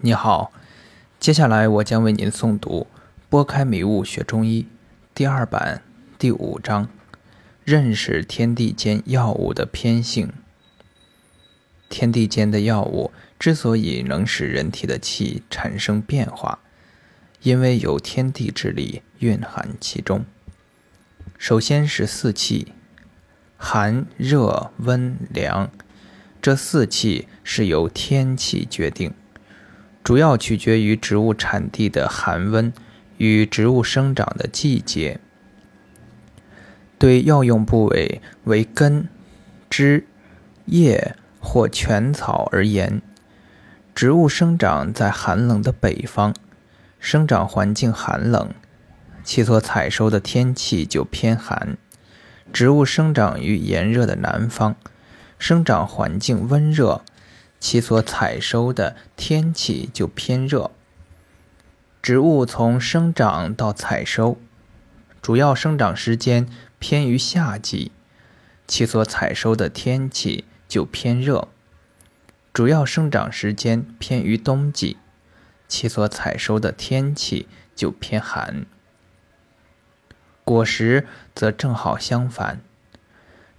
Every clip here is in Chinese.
你好，接下来我将为您诵读《拨开迷雾学中医》第二版第五章：认识天地间药物的偏性。天地间的药物之所以能使人体的气产生变化，因为有天地之力蕴含其中。首先是四气：寒、热、温、凉。这四气是由天气决定。主要取决于植物产地的寒温与植物生长的季节。对药用部位为根、枝、叶或全草而言，植物生长在寒冷的北方，生长环境寒冷，其所采收的天气就偏寒；植物生长于炎热的南方，生长环境温热。其所采收的天气就偏热。植物从生长到采收，主要生长时间偏于夏季，其所采收的天气就偏热；主要生长时间偏于冬季，其所采收的天气就偏寒。果实则正好相反。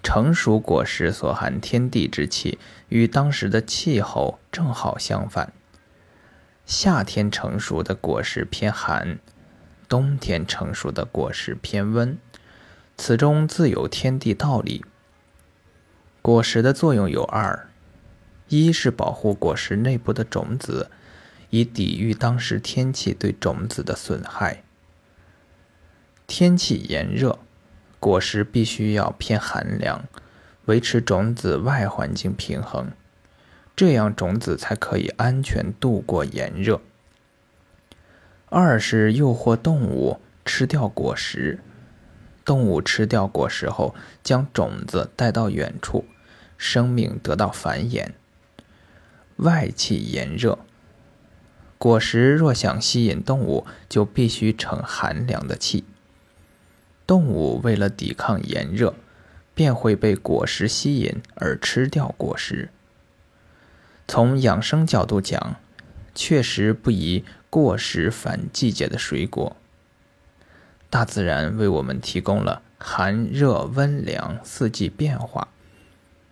成熟果实所含天地之气，与当时的气候正好相反。夏天成熟的果实偏寒，冬天成熟的果实偏温，此中自有天地道理。果实的作用有二：一是保护果实内部的种子，以抵御当时天气对种子的损害。天气炎热。果实必须要偏寒凉，维持种子外环境平衡，这样种子才可以安全度过炎热。二是诱惑动物吃掉果实，动物吃掉果实后，将种子带到远处，生命得到繁衍。外气炎热，果实若想吸引动物，就必须成寒凉的气。动物为了抵抗炎热，便会被果实吸引而吃掉果实。从养生角度讲，确实不宜过食反季节的水果。大自然为我们提供了寒热温凉四季变化，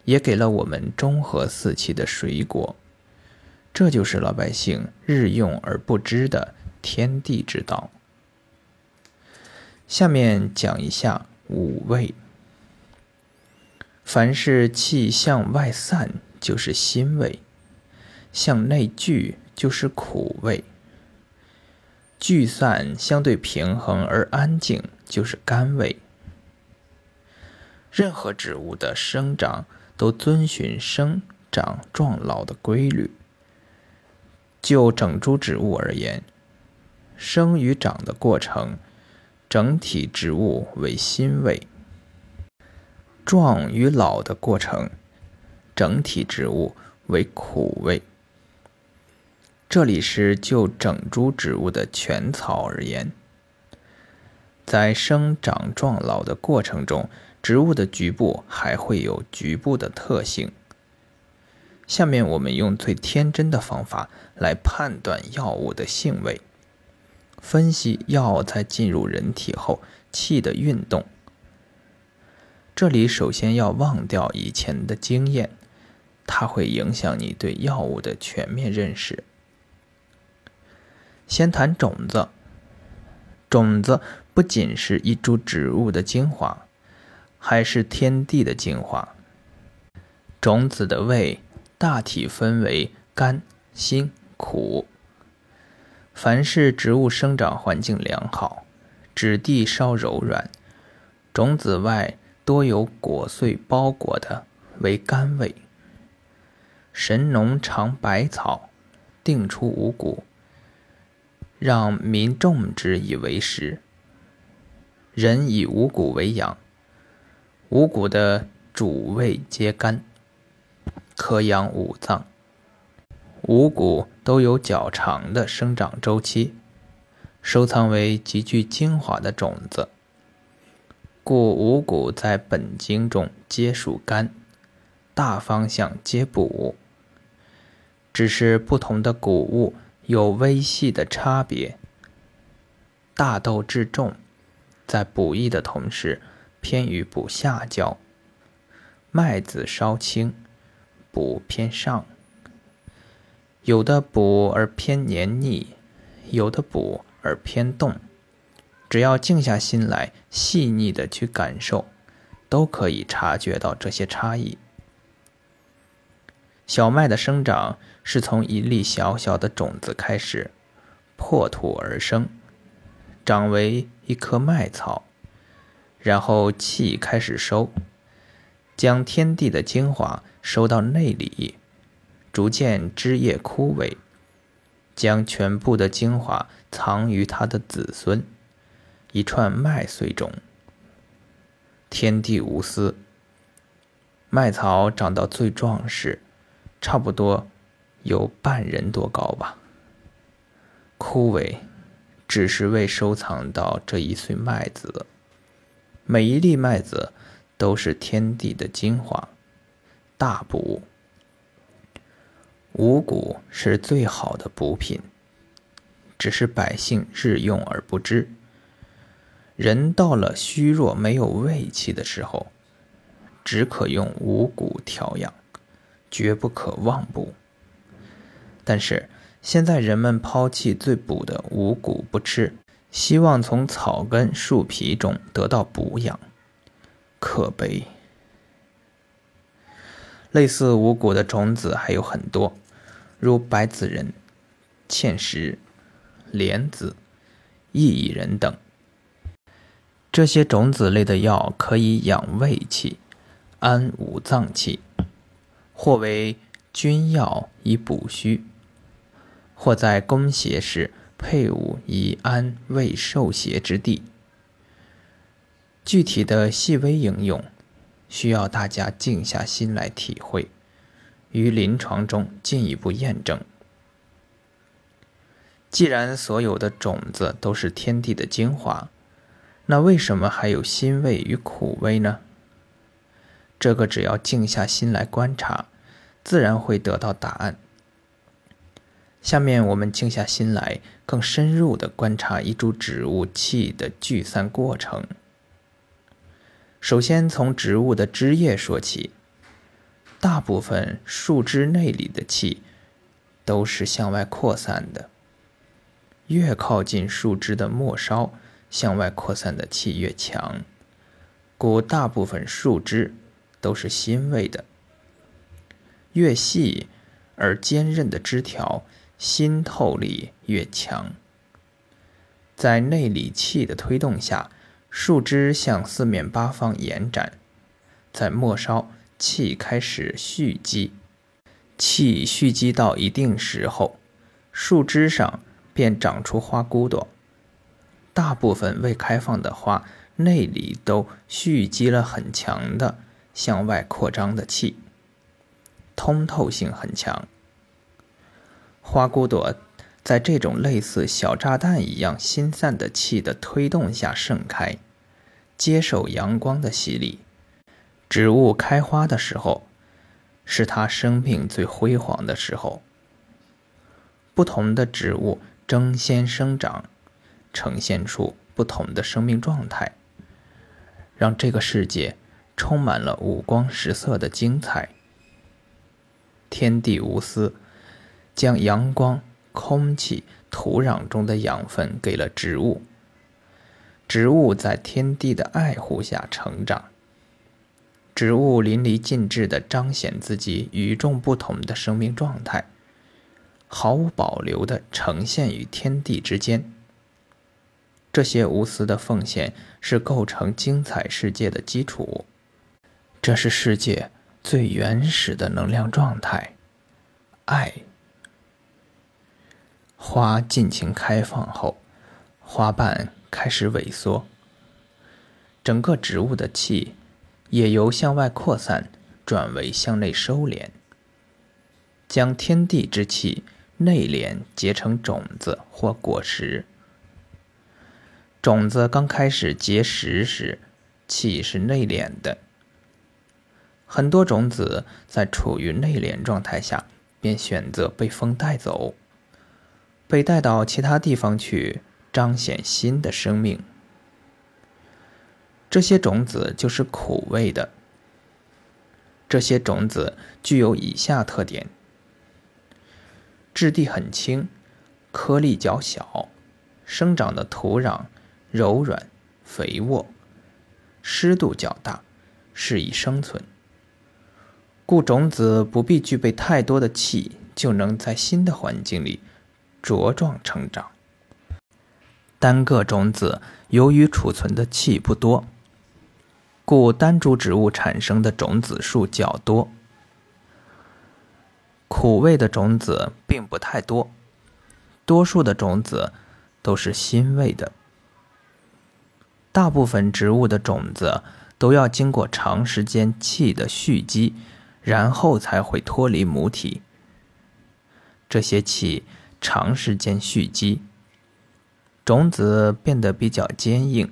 也给了我们中和四气的水果，这就是老百姓日用而不知的天地之道。下面讲一下五味。凡是气向外散，就是辛味；向内聚，就是苦味；聚散相对平衡而安静，就是甘味。任何植物的生长都遵循生长壮老的规律。就整株植物而言，生与长的过程。整体植物为辛味，壮与老的过程，整体植物为苦味。这里是就整株植物的全草而言，在生长壮老的过程中，植物的局部还会有局部的特性。下面我们用最天真的方法来判断药物的性味。分析药在进入人体后气的运动。这里首先要忘掉以前的经验，它会影响你对药物的全面认识。先谈种子，种子不仅是一株植物的精华，还是天地的精华。种子的味大体分为甘、辛、苦。凡是植物生长环境良好，质地稍柔软，种子外多有果穗包裹的为甘味。神农尝百草，定出五谷，让民种之以为食。人以五谷为养，五谷的主味皆甘，可养五脏。五谷都有较长的生长周期，收藏为极具精华的种子，故五谷在本经中皆属肝，大方向皆补。只是不同的谷物有微细的差别。大豆质重，在补益的同时偏于补下焦；麦子稍轻，补偏上。有的补而偏黏腻，有的补而偏动。只要静下心来，细腻的去感受，都可以察觉到这些差异。小麦的生长是从一粒小小的种子开始，破土而生，长为一棵麦草，然后气开始收，将天地的精华收到内里，逐渐枝叶枯萎，将全部的精华藏于它的子孙，一串麦穗中。天地无私，麦草长到最壮时。差不多有半人多高吧。枯萎，只是为收藏到这一穗麦子。每一粒麦子都是天地的精华，大补。五谷是最好的补品，只是百姓日用而不知。人到了虚弱、没有胃气的时候，只可用五谷调养。绝不可忘补。但是现在人们抛弃最补的五谷不吃，希望从草根、树皮中得到补养，可悲。类似五谷的种子还有很多，如白子仁、芡实、莲子、薏苡仁等。这些种子类的药可以养胃气，安五脏气。或为君药以补虚，或在攻邪时配伍以安胃受邪之地。具体的细微应用，需要大家静下心来体会，于临床中进一步验证。既然所有的种子都是天地的精华，那为什么还有辛味与苦味呢？这个只要静下心来观察，自然会得到答案。下面我们静下心来，更深入的观察一株植物气的聚散过程。首先从植物的枝叶说起，大部分树枝内里的气都是向外扩散的，越靠近树枝的末梢，向外扩散的气越强，故大部分树枝。都是辛味的，越细而坚韧的枝条，心透力越强。在内里气的推动下，树枝向四面八方延展，在末梢气开始蓄积，气蓄积到一定时候，树枝上便长出花骨朵。大部分未开放的花内里都蓄积了很强的。向外扩张的气，通透性很强。花骨朵在这种类似小炸弹一样心散的气的推动下盛开，接受阳光的洗礼。植物开花的时候，是它生命最辉煌的时候。不同的植物争先生长，呈现出不同的生命状态，让这个世界。充满了五光十色的精彩。天地无私，将阳光、空气、土壤中的养分给了植物。植物在天地的爱护下成长。植物淋漓尽致地彰显自己与众不同的生命状态，毫无保留地呈现于天地之间。这些无私的奉献是构成精彩世界的基础。这是世界最原始的能量状态，爱。花尽情开放后，花瓣开始萎缩，整个植物的气也由向外扩散转为向内收敛，将天地之气内敛结成种子或果实。种子刚开始结实时，气是内敛的。很多种子在处于内敛状态下，便选择被风带走。被带到其他地方去，彰显新的生命。这些种子就是苦味的。这些种子具有以下特点：质地很轻，颗粒较小，生长的土壤柔软肥沃，湿度较大，适宜生存。故种子不必具备太多的气，就能在新的环境里茁壮成长。单个种子由于储存的气不多。故单株植物产生的种子数较多，苦味的种子并不太多，多数的种子都是辛味的。大部分植物的种子都要经过长时间气的蓄积，然后才会脱离母体。这些气长时间蓄积，种子变得比较坚硬。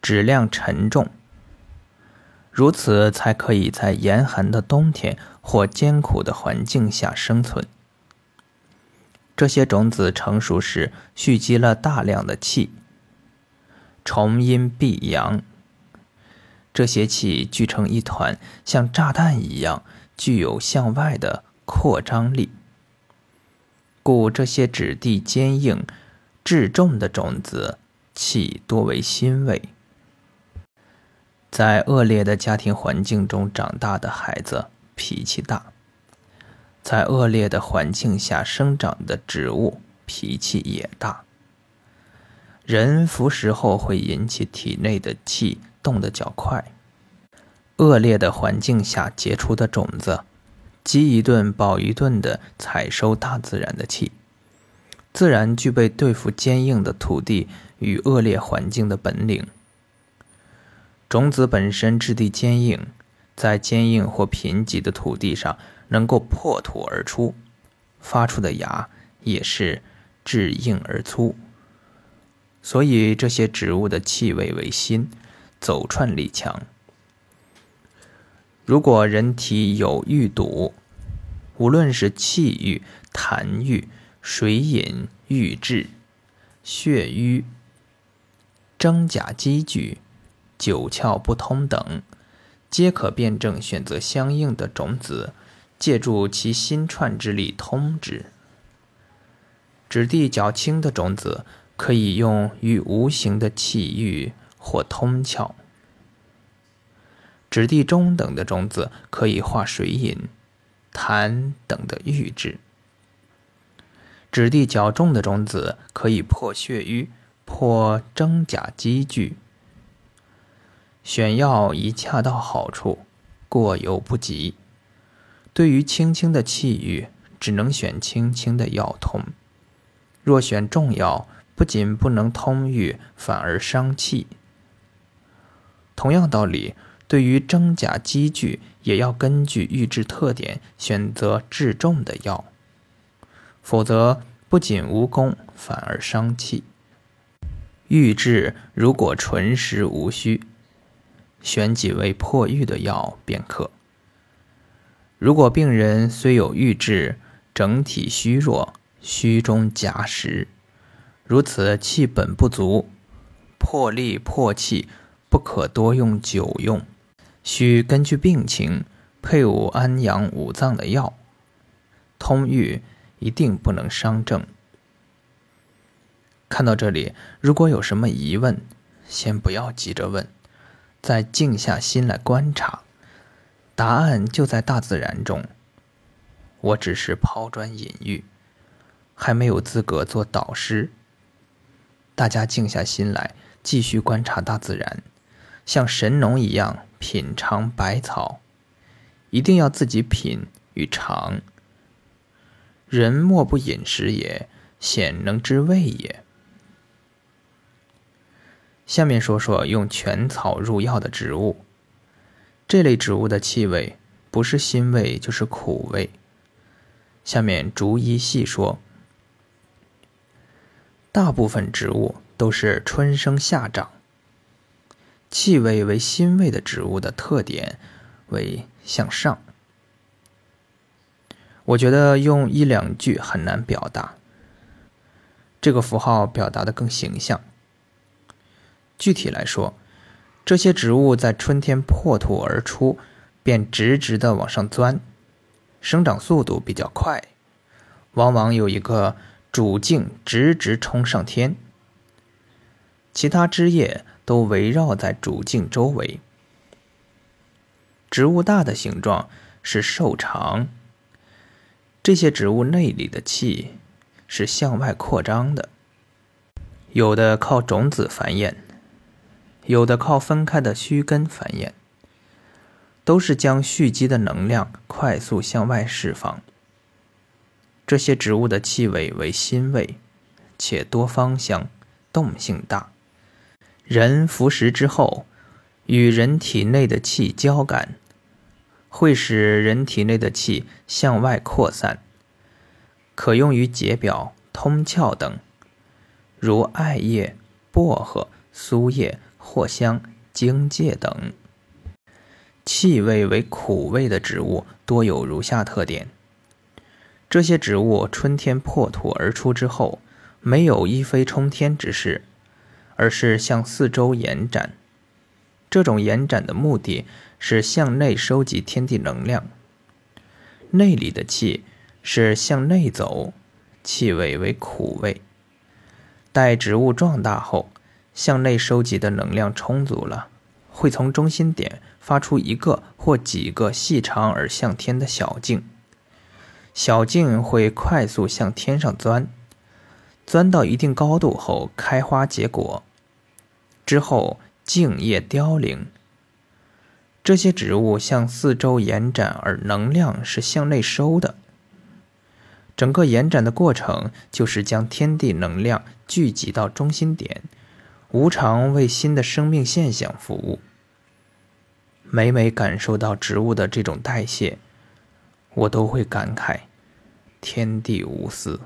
质量沉重，如此才可以在严寒的冬天或艰苦的环境下生存。这些种子成熟时蓄积了大量的气，重阴必阳。这些气聚成一团，像炸弹一样，具有向外的扩张力。故这些质地坚硬、质重的种子，气多为辛味。在恶劣的家庭环境中长大的孩子脾气大，在恶劣的环境下生长的植物脾气也大。人服食后会引起体内的气动得较快。恶劣的环境下结出的种子，饥一顿饱一顿地采收大自然的气，自然具备对付坚硬的土地与恶劣环境的本领。种子本身质地坚硬，在坚硬或贫瘠的土地上能够破土而出，发出的芽也是质硬而粗。所以这些植物的气味为辛，走串力强。如果人体有郁堵，无论是气郁、痰郁、水饮、郁滞、血瘀、真假积聚。九窍不通等，皆可辩证选择相应的种子，借助其心串之力通之。质地较轻的种子可以用于无形的气郁或通窍；质地中等的种子可以化水饮、痰等的郁滞；质地较重的种子可以破血瘀、破真假积聚。选药宜恰到好处，过犹不及。对于轻轻的气郁，只能选轻轻的药通；若选重药，不仅不能通郁，反而伤气。同样道理，对于真假积聚，也要根据郁滞特点选择质重的药，否则不仅无功，反而伤气。郁滞如果纯实无虚。选几味破郁的药便可。如果病人虽有郁滞，整体虚弱，虚中夹实，如此气本不足，破力破气，不可多用久用，需根据病情配伍安阳五脏的药。通郁一定不能伤正。看到这里，如果有什么疑问，先不要急着问。再静下心来观察，答案就在大自然中。我只是抛砖引玉，还没有资格做导师。大家静下心来，继续观察大自然，像神农一样品尝百草，一定要自己品与尝。人莫不饮食也，鲜能知味也。下面说说用全草入药的植物。这类植物的气味不是辛味就是苦味。下面逐一细说。大部分植物都是春生夏长，气味为辛味的植物的特点为向上。我觉得用一两句很难表达，这个符号表达的更形象。具体来说，这些植物在春天破土而出，便直直的往上钻，生长速度比较快，往往有一个主茎直直冲上天，其他枝叶都围绕在主茎周围。植物大的形状是瘦长。这些植物内里的气是向外扩张的，有的靠种子繁衍，有的靠分开的须根繁衍，都是将蓄积的能量快速向外释放。这些植物的气味为辛味，且多芳香，动性大。人服食之后，与人体内的气交感。会使人体内的气向外扩散，可用于解表、通窍等，如艾叶、薄荷、苏叶、藿香、荆芥等。气味为苦味的植物多有如下特点：这些植物春天破土而出之后，没有一飞冲天之势，而是向四周延展。这种延展的目的。是向内收集天地能量，内里的气是向内走，气味为苦味。待植物壮大后，向内收集的能量充足了，会从中心点发出一个或几个细长而向天的小径，小径会快速向天上钻，钻到一定高度后开花结果，之后茎叶凋零。这些植物向四周延展，而能量是向内收的。整个延展的过程就是将天地能量聚集到中心点，无常为新的生命现象服务。每每感受到植物的这种代谢，我都会感慨：天地无私。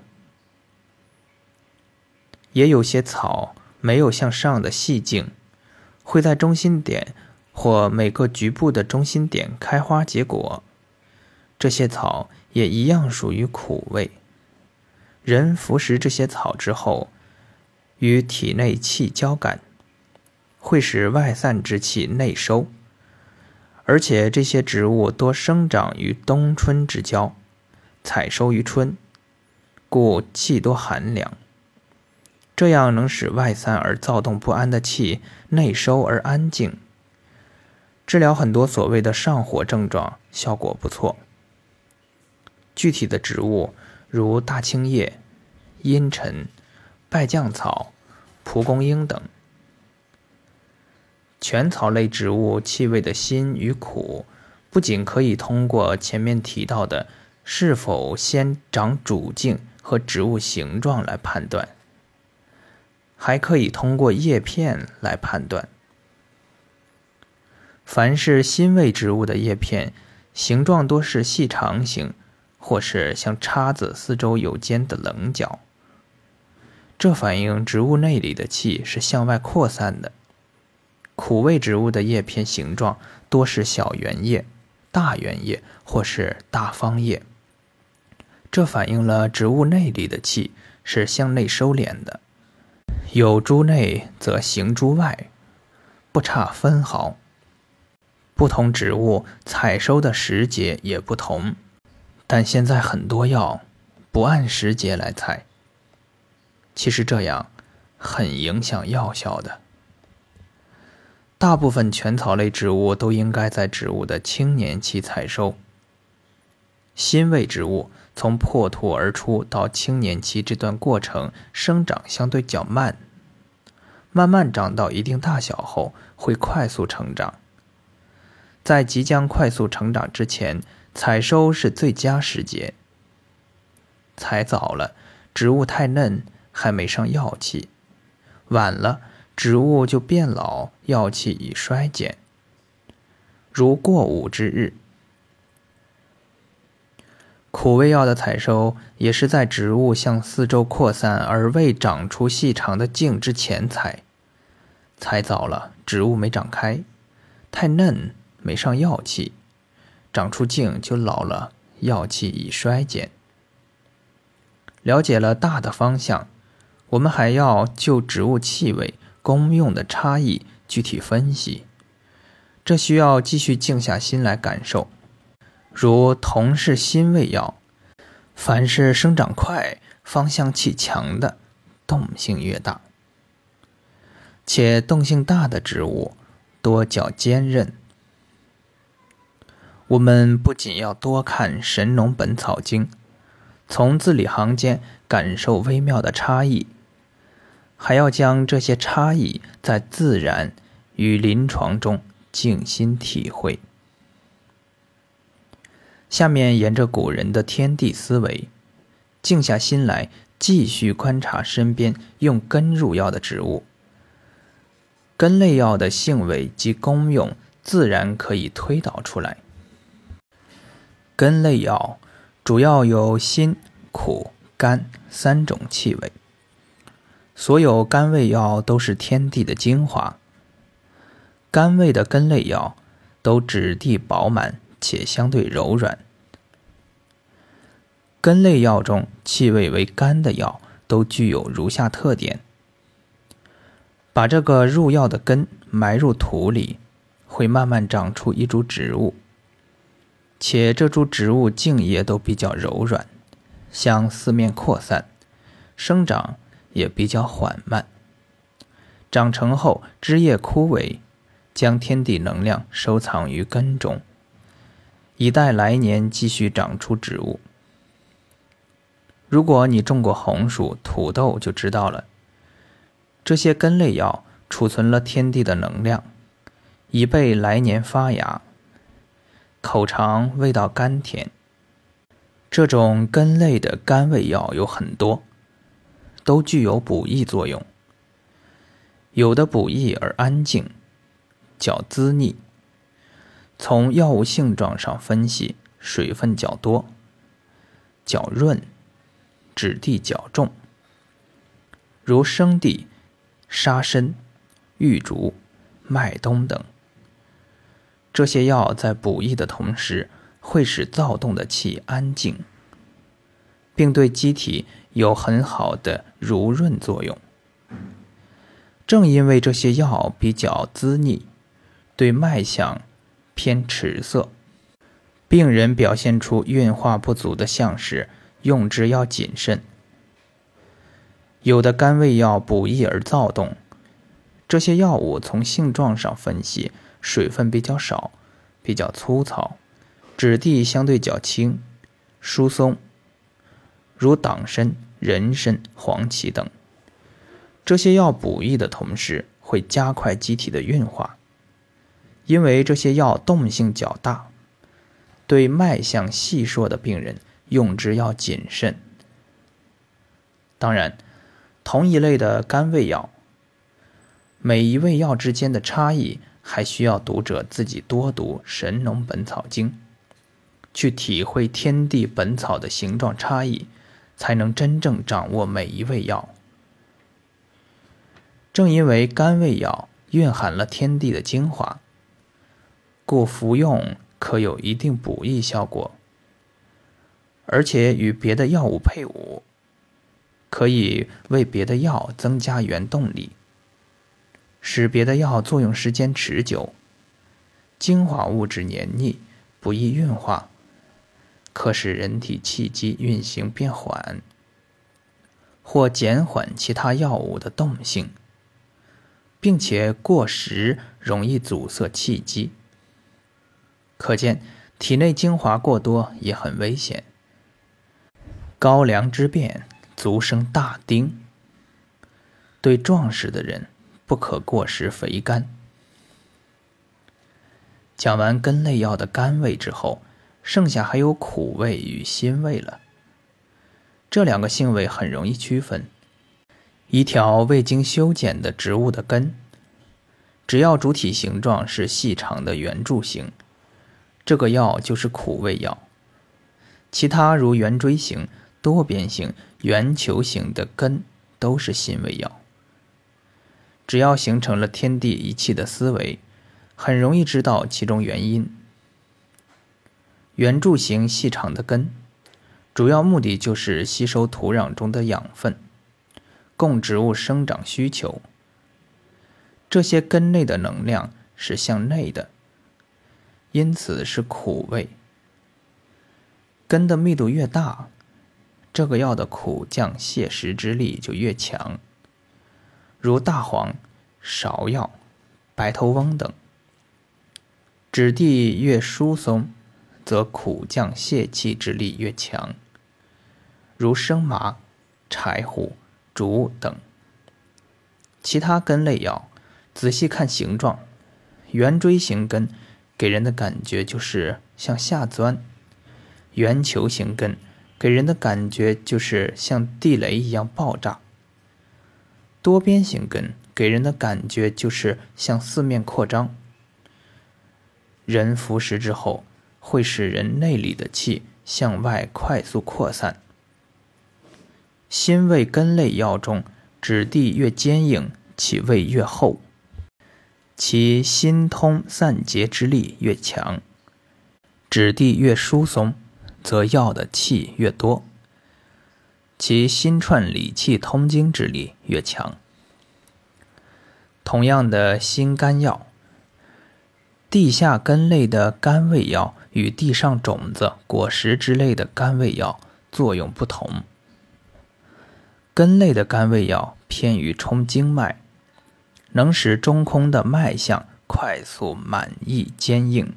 也有些草没有向上的细茎，会在中心点。或每个局部的中心点开花结果，这些草也一样属于苦味。人服食这些草之后，与体内气交感，会使外散之气内收。而且这些植物多生长于冬春之交，采收于春，故气多寒凉。这样能使外散而躁动不安的气内收而安静。治疗很多所谓的上火症状，效果不错。具体的植物如大青叶、茵陈、败酱草、蒲公英等。全草类植物气味的辛与苦，不仅可以通过前面提到的是否先长主茎和植物形状来判断，还可以通过叶片来判断。凡是辛味植物的叶片，形状多是细长形，或是像叉子四周有尖的棱角。这反映植物内里的气是向外扩散的。苦味植物的叶片形状多是小圆叶、大圆叶或是大方叶。这反映了植物内里的气是向内收敛的。有株内则行株外，不差分毫。不同植物采收的时节也不同，但现在很多药不按时节来采。其实这样很影响药效的。大部分全草类植物都应该在植物的青年期采收。新味植物从破土而出到青年期这段过程生长相对较慢，慢慢长到一定大小后会快速成长。在即将快速成长之前，采收是最佳时节。采早了，植物太嫩，还没上药气；晚了，植物就变老，药气已衰减。如过午之日，苦味药的采收也是在植物向四周扩散而未长出细长的茎之前采。采早了，植物没长开，太嫩。没上药气，长出茎就老了，药气已衰减。了解了大的方向，我们还要就植物气味、功用的差异具体分析，这需要继续静下心来感受。如同是辛味药，凡是生长快、芳香气强的，动性越大。且动性大的植物多较坚韧。我们不仅要多看《神农本草经》，从字里行间感受微妙的差异，还要将这些差异在自然与临床中静心体会。下面沿着古人的天地思维，静下心来，继续观察身边用根入药的植物。根类药的性味及功用，自然可以推导出来。根类药主要有辛、苦、甘三种气味。所有甘味药都是天地的精华。甘味的根类药都质地饱满且相对柔软。根类药中气味为甘的药都具有如下特点。把这个入药的根埋入土里，会慢慢长出一株植物，且这株植物茎叶都比较柔软，向四面扩散，生长也比较缓慢。长成后，枝叶枯萎，将天地能量收藏于根中，以待来年继续长出植物。如果你种过红薯、土豆，就知道了。这些根类药储存了天地的能量，以备来年发芽。口尝味道甘甜。这种根类的甘味药有很多，都具有补益作用。有的补益而安静，较滋腻。从药物性状上分析，水分较多，较润，质地较重，如生地。沙参、玉竹、麦冬等，这些药在补益的同时，会使躁动的气安静，并对机体有很好的濡润作用。正因为这些药比较滋腻，对脉象偏迟涩，病人表现出运化不足的象时，用之要谨慎。有的甘味药补益而躁动，这些药物从性状上分析，水分比较少，比较粗糙，质地相对较轻、疏松，如党参、人参、黄芪等。这些药补益的同时，会加快机体的运化，因为这些药动性较大，对脉象细弱的病人用之要谨慎。当然。同一类的甘味药，每一味药之间的差异，还需要读者自己多读《神农本草经》，去体会天地本草的形状差异，才能真正掌握每一味药。正因为甘味药蕴含了天地的精华，故服用可有一定补益效果，而且与别的药物配伍。可以为别的药增加原动力，使别的药作用时间持久，精华物质黏腻，不易运化，可使人体气机运行变缓，或减缓其他药物的动性，并且过食容易阻塞气机。可见体内精华过多也很危险。高粱之变。足生大丁。对壮实的人，不可过食肥甘。讲完根类药的甘味之后，剩下还有苦味与辛味了。这两个性味很容易区分。一条未经修剪的植物的根，只要主体形状是细长的圆柱形，这个药就是苦味药。其他如圆锥形。多边形、圆球形的根都是辛味药。只要形成了天地一气的思维，很容易知道其中原因。圆柱形细长的根，主要目的就是吸收土壤中的养分，供植物生长需求。这些根类的能量是向内的，因此是苦味。根的密度越大，这个药的苦降泻实之力就越强。如大黄、芍药、白头翁等。质地越疏松，则苦降泄气之力越强。如生麻、柴胡、竹等。其他根类药，仔细看形状，圆锥形根给人的感觉就是向下钻；圆球形根给人的感觉就是像地雷一样爆炸；多边形根给人的感觉就是向四面扩张。人服食之后，会使人内里的气向外快速扩散。辛味根类药中，质地越坚硬，其味越厚，其心通散结之力越强；质地越疏松，则药的气越多，其心串理气通经之力越强。同样的心肝药。地下根类的甘味药与地上种子、果实之类的甘味药作用不同。根类的甘味药偏于冲经脉，能使中空的脉象快速满溢坚硬，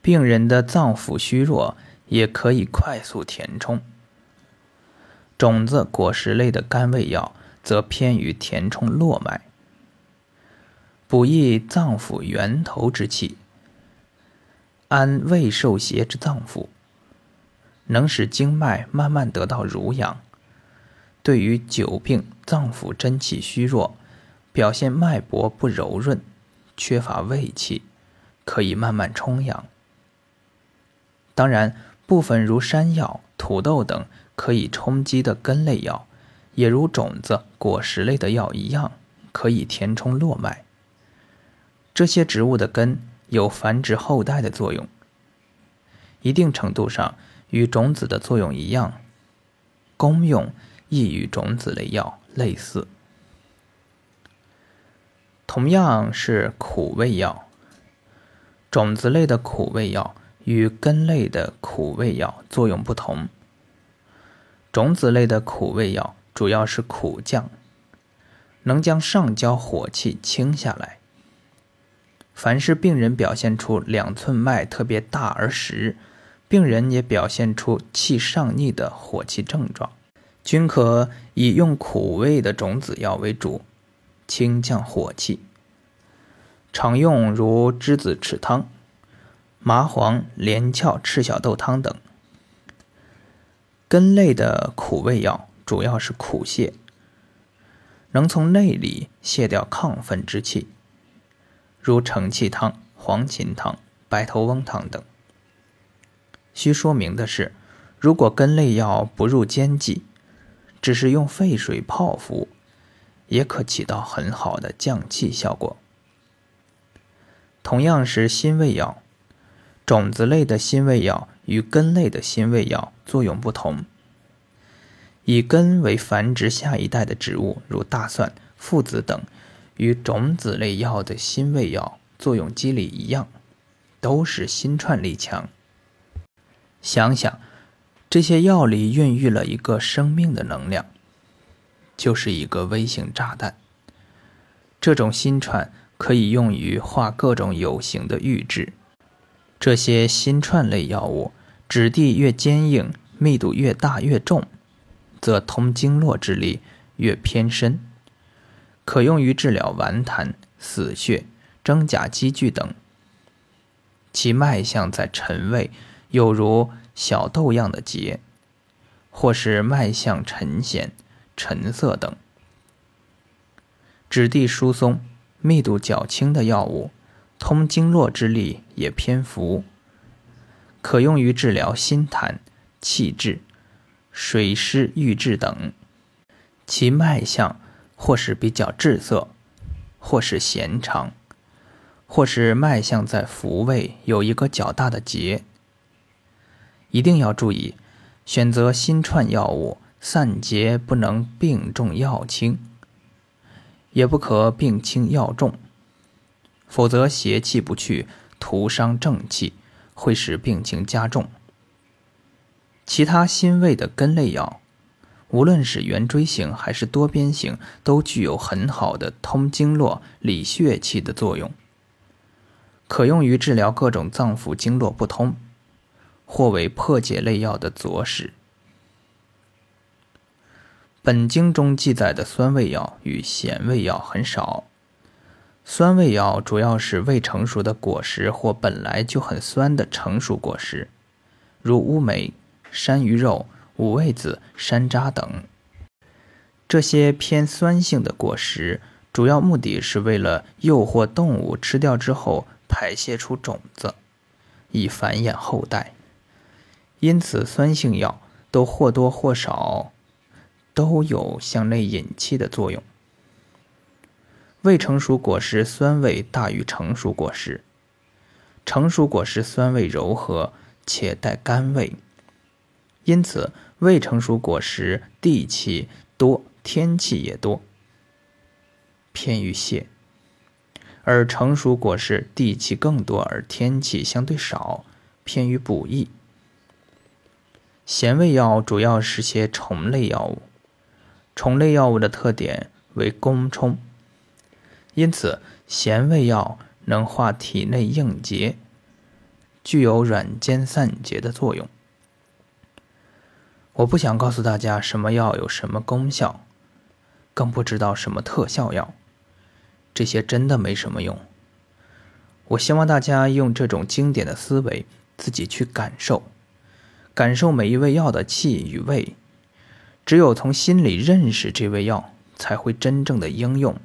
病人的脏腑虚弱也可以快速填充。种子、果实类的甘味药则偏于填充络脉。补益脏腑源头之气，安胃受邪之脏腑，能使经脉慢慢得到濡养。对于久病脏腑真气虚弱，表现脉搏不柔润，缺乏胃气，可以慢慢充养。当然，部分如山药、土豆等可以充饥的根类药，也如种子、果实类的药一样，可以填充络脉。这些植物的根有繁殖后代的作用，一定程度上与种子的作用一样，功用亦与种子类药类似。同样是苦味药，种子类的苦味药与根类的苦味药作用不同。种子类的苦味药主要是苦降，能将上焦火气清下来。凡是病人表现出两寸脉特别大而实，病人也表现出气上逆的火气症状，均可以用苦味的种子药为主，清降火气。常用如栀子豉汤、麻黄连翘赤小豆汤等。根类的苦味药主要是苦泻，能从内里泻掉亢奋之气。如承气汤、黄芩汤、白头翁汤等。需说明的是，如果根类药不入煎剂，只是用沸水泡服，也可起到很好的降气效果。同样是辛味药，种子类的辛味药与根类的辛味药作用不同。以根为繁殖下一代的植物，如大蒜、附子等。与种子类药的辛味药作用机理一样，都是心串力强。想想，这些药里孕育了一个生命的能量，就是一个微型炸弹。这种心串可以用于化各种有形的玉质。这些心串类药物质地越坚硬、密度越大、越重，则通经络之力越偏深。可用于治疗顽痰、死血、真假积聚等。其脉象在沉位，有如小豆样的结，或是脉象沉弦、沉涩等。质地疏松、密度较轻的药物，通经络之力也偏浮，可用于治疗心痰、气滞、水湿郁滞等。其脉象。或是比较滞涩，或是弦长，或是脉象在腹位有一个较大的结。一定要注意，选择新串药物散结不能病重药轻，也不可病轻药重，否则邪气不去，徒伤正气，会使病情加重。其他辛味的根类药，无论是圆锥形还是多边形，都具有很好的通经络、理血气的作用，可用于治疗各种脏腑经络不通，或为破解类药的佐使。本经中记载的酸味药与咸味药很少，酸味药主要是未成熟的果实或本来就很酸的成熟果实，如乌梅。山萸肉、五味子、山楂等，这些偏酸性的果实，主要目的是为了诱惑动物吃掉之后排泄出种子，以繁衍后代。因此，酸性药都或多或少都有向内引气的作用。未成熟果实酸味大于成熟果实，成熟果实酸味柔和且带甘味。因此，未成熟果实地气多，天气也多，偏于泻；而成熟果实地气更多，而天气相对少，偏于补益。咸味药主要是些虫类药物，虫类药物的特点为攻冲，因此咸味药能化体内硬结，具有软坚散结的作用。我不想告诉大家什么药有什么功效，更不知道什么特效药，这些真的没什么用。我希望大家用这种经典的思维，自己去感受，感受每一味药的气与味。只有从心里认识这味药，才会真正的应用。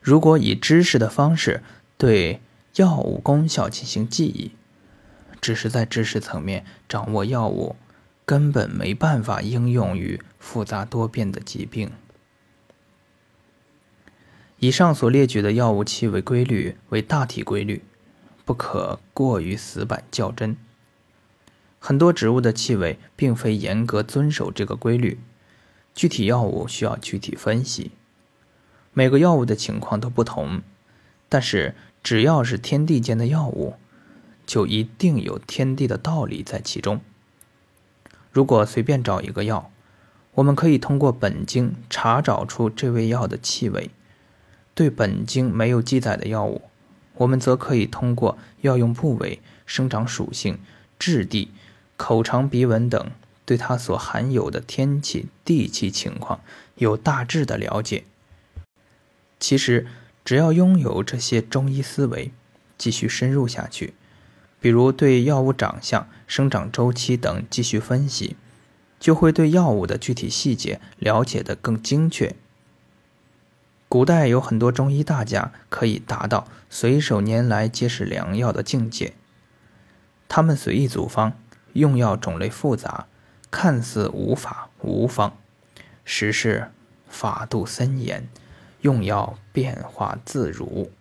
如果以知识的方式对药物功效进行记忆，只是在知识层面掌握药物。根本没办法应用于复杂多变的疾病。以上所列举的药物气味规律为大体规律，不可过于死板较真。很多植物的气味并非严格遵守这个规律，具体药物需要具体分析。每个药物的情况都不同，但是只要是天地间的药物，就一定有天地的道理在其中。如果随便找一个药，我们可以通过本经查找出这味药的气味；对本经没有记载的药物，我们则可以通过药用部位、生长属性、质地、口尝鼻闻等，对它所含有的天气、地气情况有大致的了解。其实，只要拥有这些中医思维，继续深入下去。比如对药物长相、生长周期等继续分析，就会对药物的具体细节了解得更精确。古代有很多中医大家可以达到随手拈来皆是良药的境界，他们随意组方，用药种类复杂，看似无法无方，实是法度森严，用药变化自如。